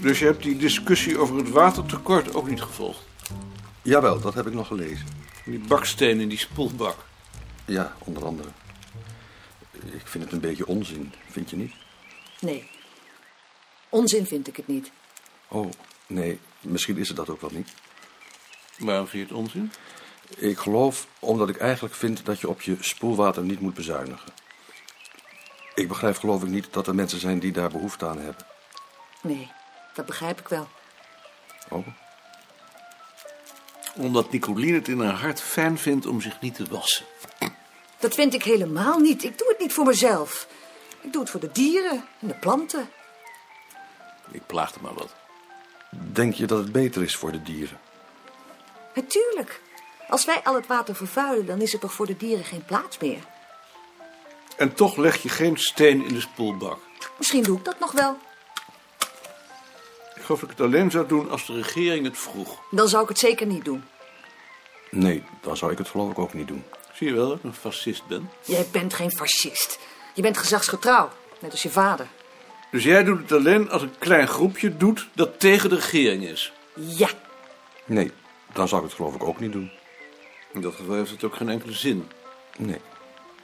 je hebt die discussie over het watertekort ook niet gevolgd. Jawel, dat heb ik nog gelezen. Die baksteen in die spoelbak. Ja, onder andere. Ik vind het een beetje onzin, vind je niet? Nee. Onzin vind ik het niet. Oh, nee, misschien is het dat ook wel niet. Waarom vind je het onzin? Ik geloof omdat ik eigenlijk vind dat je op je spoelwater niet moet bezuinigen. Ik begrijp geloof ik niet dat er mensen zijn die daar behoefte aan hebben. Nee, dat begrijp ik wel. Oh, Omdat Nicolien het in haar hart fijn vindt om zich niet te wassen. Dat vind ik helemaal niet. Ik doe het niet voor mezelf. Ik doe het voor de dieren en de planten. Ik plaagde maar wat. denk je dat het beter is voor de dieren? Natuurlijk. Als wij al het water vervuilen, dan is er toch voor de dieren geen plaats meer. En toch leg je geen steen in de spoelbak. Misschien doe ik dat nog wel. Ik geloof dat ik het alleen zou doen als de regering het vroeg. Dan zou ik het zeker niet doen. Nee, dan zou ik het geloof ik ook niet doen. Zie je wel dat ik een fascist ben? Jij bent geen fascist. Je bent gezagsgetrouw, net als je vader. Dus jij doet het alleen als een klein groepje doet dat tegen de regering is. Ja, Nee, dan zou ik het geloof ik ook niet doen. In dat geval heeft het ook geen enkele zin. Nee.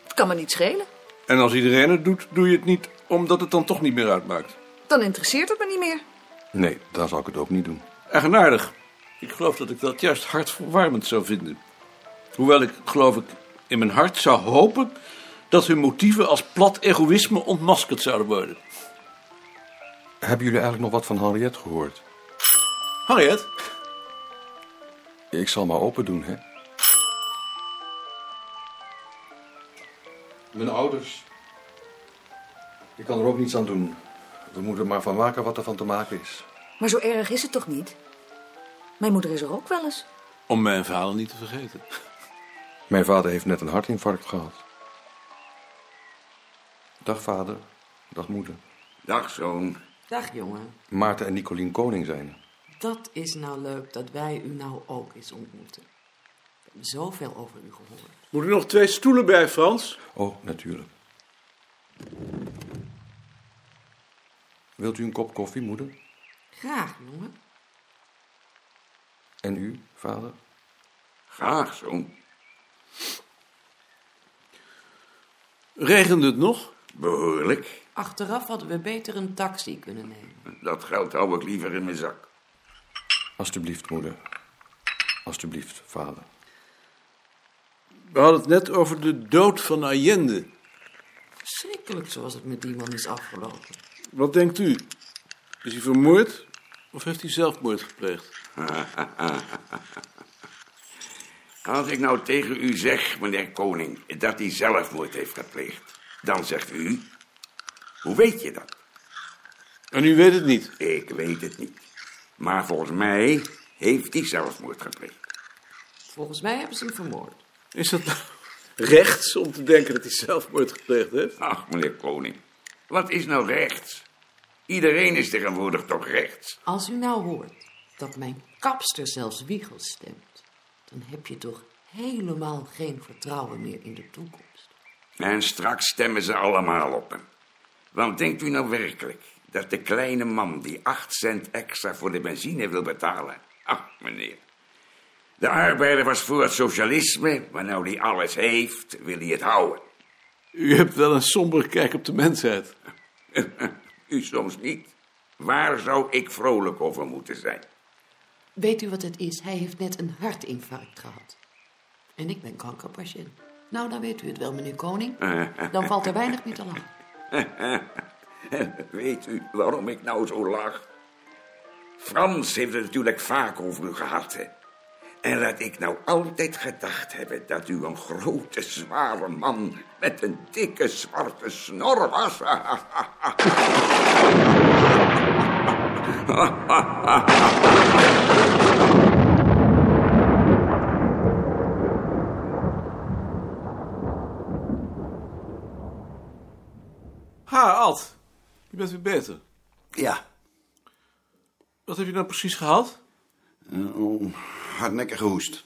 het kan me niet schelen. En als iedereen het doet, doe je het niet omdat het dan toch niet meer uitmaakt. Dan interesseert het me niet meer. Nee, dan zou ik het ook niet doen. Eigenaardig. Ik geloof dat ik dat juist hartverwarmend zou vinden. Hoewel ik, geloof ik, in mijn hart zou hopen dat hun motieven als plat egoïsme ontmaskerd zouden worden. Hebben jullie eigenlijk nog wat van Henriette gehoord? Harriet? Ik zal maar open doen, hè? Mijn ouders. Ik kan er ook niets aan doen. We moeten er maar van maken wat er van te maken is. Maar zo erg is het toch niet? Mijn moeder is er ook wel eens. Om mijn verhalen niet te vergeten. Mijn vader heeft net een hartinfarct gehad. Dag vader. Dag moeder. Dag, zoon. Dag jongen, Maarten en Nicolien Koning zijn er. dat is nou leuk dat wij u nou ook eens ontmoeten. We hebben zoveel over u gehoord. Moet er nog twee stoelen bij, Frans? Oh, natuurlijk. Wilt u een kop koffie, moeder? Graag jongen. En u, vader? Graag, zoon. Regende het nog? Behoorlijk. Achteraf hadden we beter een taxi kunnen nemen. Dat geld hou ik liever in mijn zak. Alsjeblieft, moeder. Alsjeblieft, vader. We hadden het net over de dood van Allende. Verschrikkelijk zoals het met die man is afgelopen. Wat denkt u? Is hij vermoord of heeft hij zelfmoord gepleegd? Als ik nou tegen u zeg, meneer Koning, dat hij zelfmoord heeft gepleegd, dan zegt u, hoe weet je dat? En u weet het niet. Ik weet het niet. Maar volgens mij heeft hij zelfmoord gepleegd. Volgens mij hebben ze hem vermoord. Is dat nou rechts om te denken dat hij zelfmoord gepleegd heeft? Ach, meneer Koning, wat is nou rechts? Iedereen is tegenwoordig toch rechts? Als u nou hoort dat mijn kapster zelfs Wiegel stemt, dan heb je toch helemaal geen vertrouwen meer in de toekomst. En straks stemmen ze allemaal op hem. Want denkt u nou werkelijk dat de kleine man die acht cent extra voor de benzine wil betalen? Ach, meneer. De arbeider was voor het socialisme, maar nou die alles heeft, wil hij het houden. U hebt wel een sombere kijk op de mensheid. U soms niet. Waar zou ik vrolijk over moeten zijn? Weet u wat het is? Hij heeft net een hartinfarct gehad. En ik ben kankerpatiënt. Nou, dan weet u het wel, meneer Koning. Dan valt er weinig meer te lachen. Weet u waarom ik nou zo lach? Frans heeft het natuurlijk vaak over u gehad, hè? En dat ik nou altijd gedacht hebben dat u een grote, zware man met een dikke, zwarte snor was. Ha, Ad. Je bent weer beter. Ja, Wat heb je nou precies gehad? Uh, hardnekkige hoest.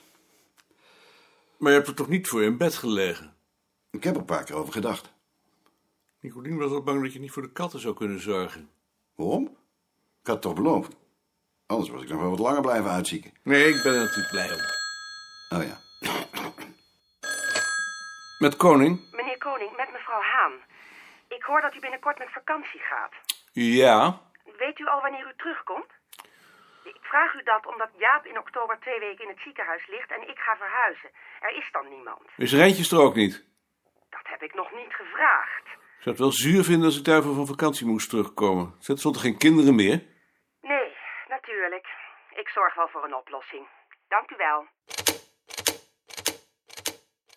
Maar je hebt er toch niet voor in bed gelegen? Ik heb er een paar keer over gedacht. Nicolien was al bang dat je niet voor de katten zou kunnen zorgen. Waarom? Ik had toch beloofd. Anders was ik nog wel wat langer blijven uitzieken. Nee, ik ben er natuurlijk blij om. Oh ja. Met Koning? Meneer Koning, met mevrouw Haan. Ik hoor dat u binnenkort met vakantie gaat. Ja. Weet u al wanneer u terugkomt? Ik vraag u dat omdat Jaap in oktober twee weken in het ziekenhuis ligt en ik ga verhuizen. Er is dan niemand. Is Rijntjes er ook niet? Dat heb ik nog niet gevraagd. Ik zou het wel zuur vinden als ik daarvoor van vakantie moest terugkomen. Zet stond er geen kinderen meer? Nee, natuurlijk. Ik zorg wel voor een oplossing. Dank u wel.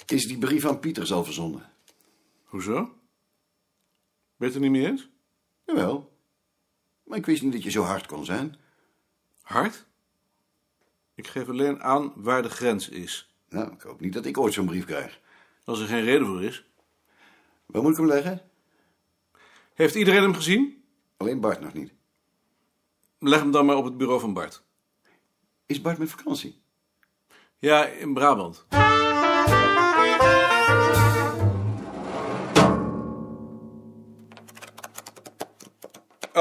Is die brief aan Pieters al verzonden? Hoezo? Ben je het er niet mee eens? Jawel. Maar ik wist niet dat je zo hard kon zijn. Hard? Ik geef alleen aan waar de grens is. Nou, ik hoop niet dat ik ooit zo'n brief krijg. Als er geen reden voor is. Waar moet ik hem leggen? Heeft iedereen hem gezien? Alleen Bart nog niet. Leg hem dan maar op het bureau van Bart. Is Bart met vakantie? Ja, in Brabant.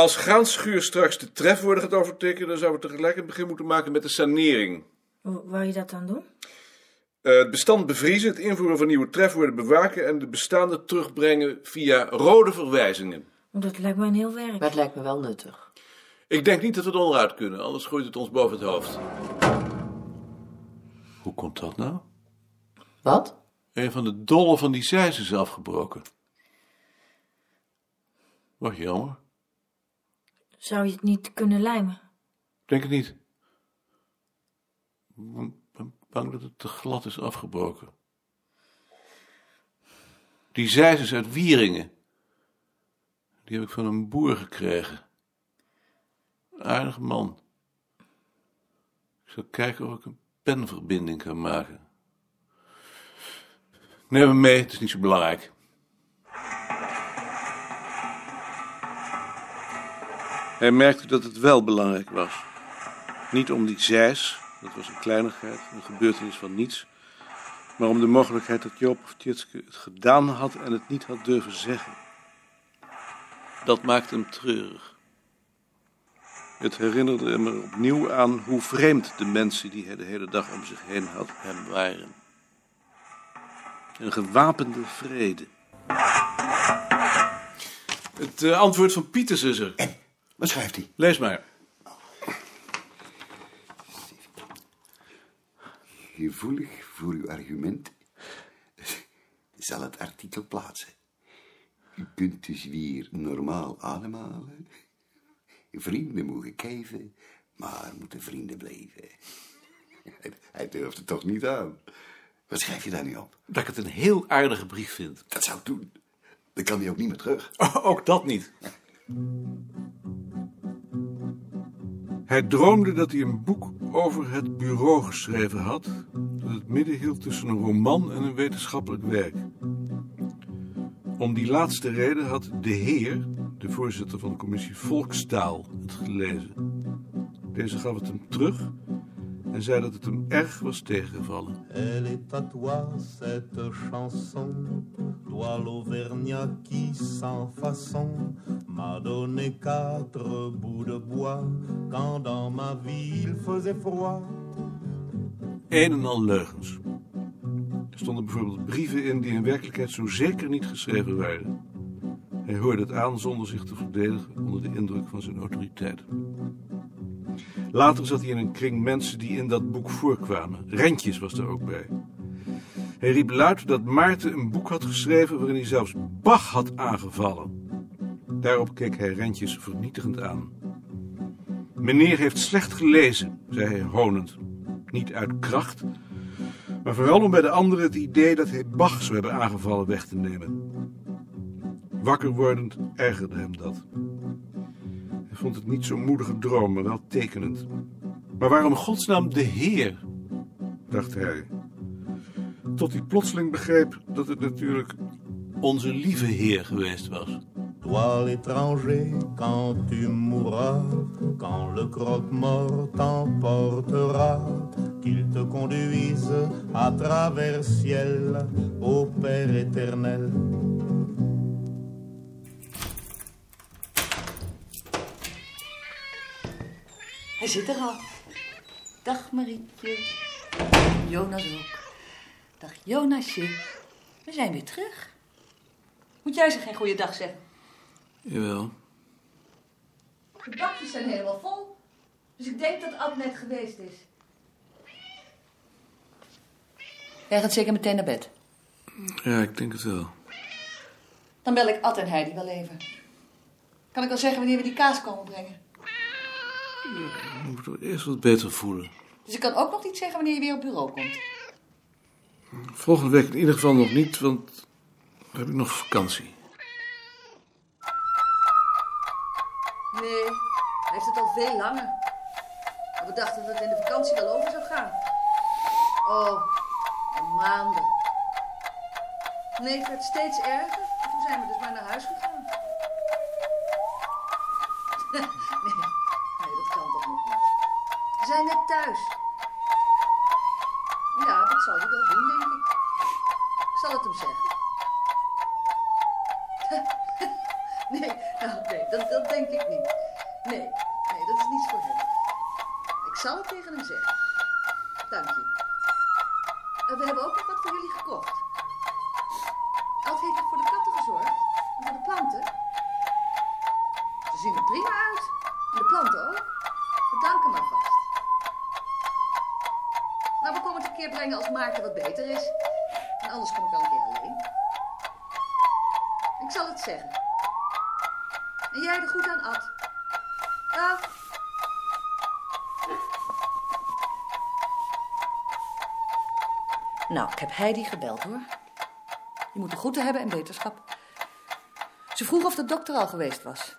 Als Graanschuur straks de trefwoorden gaat overtekenen, dan zouden we tegelijk een begin moeten maken met de sanering. Hoe wou je dat dan doen? Eh, het bestand bevriezen, het invoeren van nieuwe trefwoorden bewaken en de bestaande terugbrengen via rode verwijzingen. Dat lijkt me een heel werk. Maar het lijkt me wel nuttig. Ik denk niet dat we het onderuit kunnen, anders groeit het ons boven het hoofd. Hoe komt dat nou? Wat? Een van de dollen van die zijs is afgebroken. Wat jammer. Zou je het niet kunnen lijmen? Denk het niet. Ik ben bang dat het te glad is afgebroken. Die zijs is uit Wieringen. Die heb ik van een boer gekregen. Een aardig man. Ik zal kijken of ik een penverbinding kan maken. Neem hem mee, het is niet zo belangrijk. Hij merkte dat het wel belangrijk was. Niet om die zijs, dat was een kleinigheid, een gebeurtenis van niets, maar om de mogelijkheid dat Joop of Tjitske het gedaan had en het niet had durven zeggen. Dat maakte hem treurig. Het herinnerde hem er opnieuw aan hoe vreemd de mensen die hij de hele dag om zich heen had hem waren. Een gewapende vrede. Het eh, antwoord van Pieters is er. Wat schrijft hij? Lees maar. Gevoelig voor uw argument zal het artikel plaatsen. U kunt dus weer normaal ademhalen. Vrienden mogen kijven, maar moeten vrienden blijven. Hij durft het toch niet aan. Wat schrijf je daar nu op? Dat ik het een heel aardige brief vind. Dat zou ik doen. Dan kan hij ook niet meer terug. ook dat niet. Hij droomde dat hij een boek over het bureau geschreven had, dat het midden hield tussen een roman en een wetenschappelijk werk. Om die laatste reden had de heer, de voorzitter van de commissie Volkstaal, het gelezen. Deze gaf het hem terug en zei dat het hem erg was tegengevallen. Elle est à cette chanson, toi l'Auvergnat qui sans façon m'a donné quatre bouts de bois quand dans ma vie il faisait froid. Een en al leugens. Er stonden bijvoorbeeld brieven in die in werkelijkheid zo zeker niet geschreven waren. Hij hoorde het aan zonder zich te verdedigen onder de indruk van zijn autoriteit. Later zat hij in een kring mensen die in dat boek voorkwamen. Rentjes was er ook bij. Hij riep luid dat Maarten een boek had geschreven waarin hij zelfs Bach had aangevallen. Daarop keek hij Rentjes vernietigend aan. Meneer heeft slecht gelezen, zei hij honend. Niet uit kracht, maar vooral om bij de anderen het idee dat hij Bach zou hebben aangevallen weg te nemen. Wakker wordend ergerde hem dat. Hij vond het niet zo'n moedige droom, maar wel tekenend. Maar waarom godsnaam de Heer? dacht hij. Tot hij plotseling begreep dat het natuurlijk onze lieve Heer geweest was. Toi l'étranger, quand tu mourras, quand le croque-mort t'emportera, qu'il te conduise à travers ciel, au Père éternel. Hij zit er al. Dag Marietje. Jonas ook. Dag Jonasje. We zijn weer terug. Moet jij ze geen goede dag zeggen? Jawel. De bakjes zijn helemaal vol. Dus ik denk dat Ad net geweest is. Jij gaat zeker meteen naar bed. Ja, ik denk het wel. Dan bel ik Ad en Heidi wel even. Kan ik al zeggen wanneer we die kaas komen brengen? Ik moet me eerst wat beter voelen. Dus ik kan ook nog niet zeggen wanneer je weer op bureau komt. Volgende week in ieder geval nog niet, want heb ik nog vakantie. Nee, hij heeft het al veel langer. We dachten dat het in de vakantie wel over zou gaan. Oh, maanden. Nee, het werd steeds erger. En toen zijn we dus maar naar huis gegaan. nee, nee, dat kan toch nog niet. We zijn net thuis. Dat zal hij wel doen, denk ik. Ik zal het hem zeggen. nee, nou, nee, dat, dat denk ik niet. Nee, nee, dat is niets voor hem. Ik zal het tegen hem zeggen. Dank je. En we hebben ook nog wat voor jullie gekocht. Brengen als Maarten wat beter is. En anders kom ik wel een keer alleen. Ik zal het zeggen. En jij er goed aan, Ad. Dag. Nou, ik heb Heidi gebeld hoor. Je moet de groeten hebben en beterschap. Ze vroeg of de dokter al geweest was.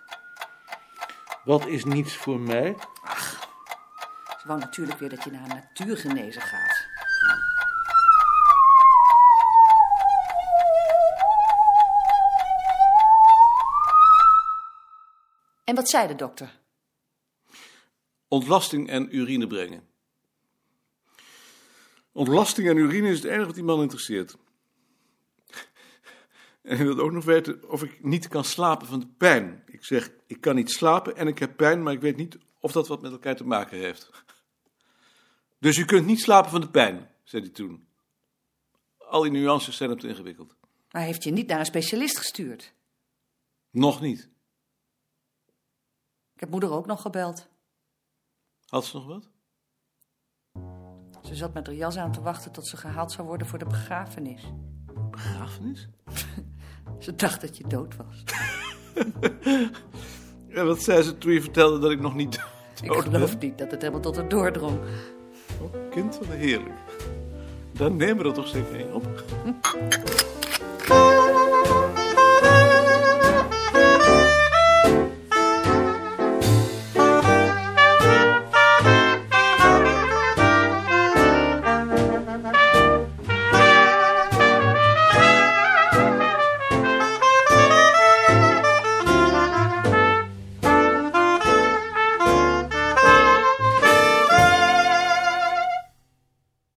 Wat is niets voor mij? Ze wou natuurlijk weer dat je naar een natuurgenezer gaat. En wat zei de dokter? Ontlasting en urine brengen. Ontlasting en urine is het enige wat die man interesseert. En hij wil ook nog weten of ik niet kan slapen van de pijn. Ik zeg, ik kan niet slapen en ik heb pijn, maar ik weet niet of dat wat met elkaar te maken heeft. Dus u kunt niet slapen van de pijn, zei hij toen. Al die nuances zijn hem te ingewikkeld. Maar heeft je niet naar een specialist gestuurd? Nog niet. Ik heb moeder ook nog gebeld. Had ze nog wat? Ze zat met haar jas aan te wachten tot ze gehaald zou worden voor de begrafenis. Begrafenis? Ze dacht dat je dood was. Ja, wat zei ze toen je vertelde dat ik nog niet Ik dood ben? geloof niet dat het helemaal tot haar doordrong. Oh, kind van de heerlijk. Dan nemen we er toch zeker een op.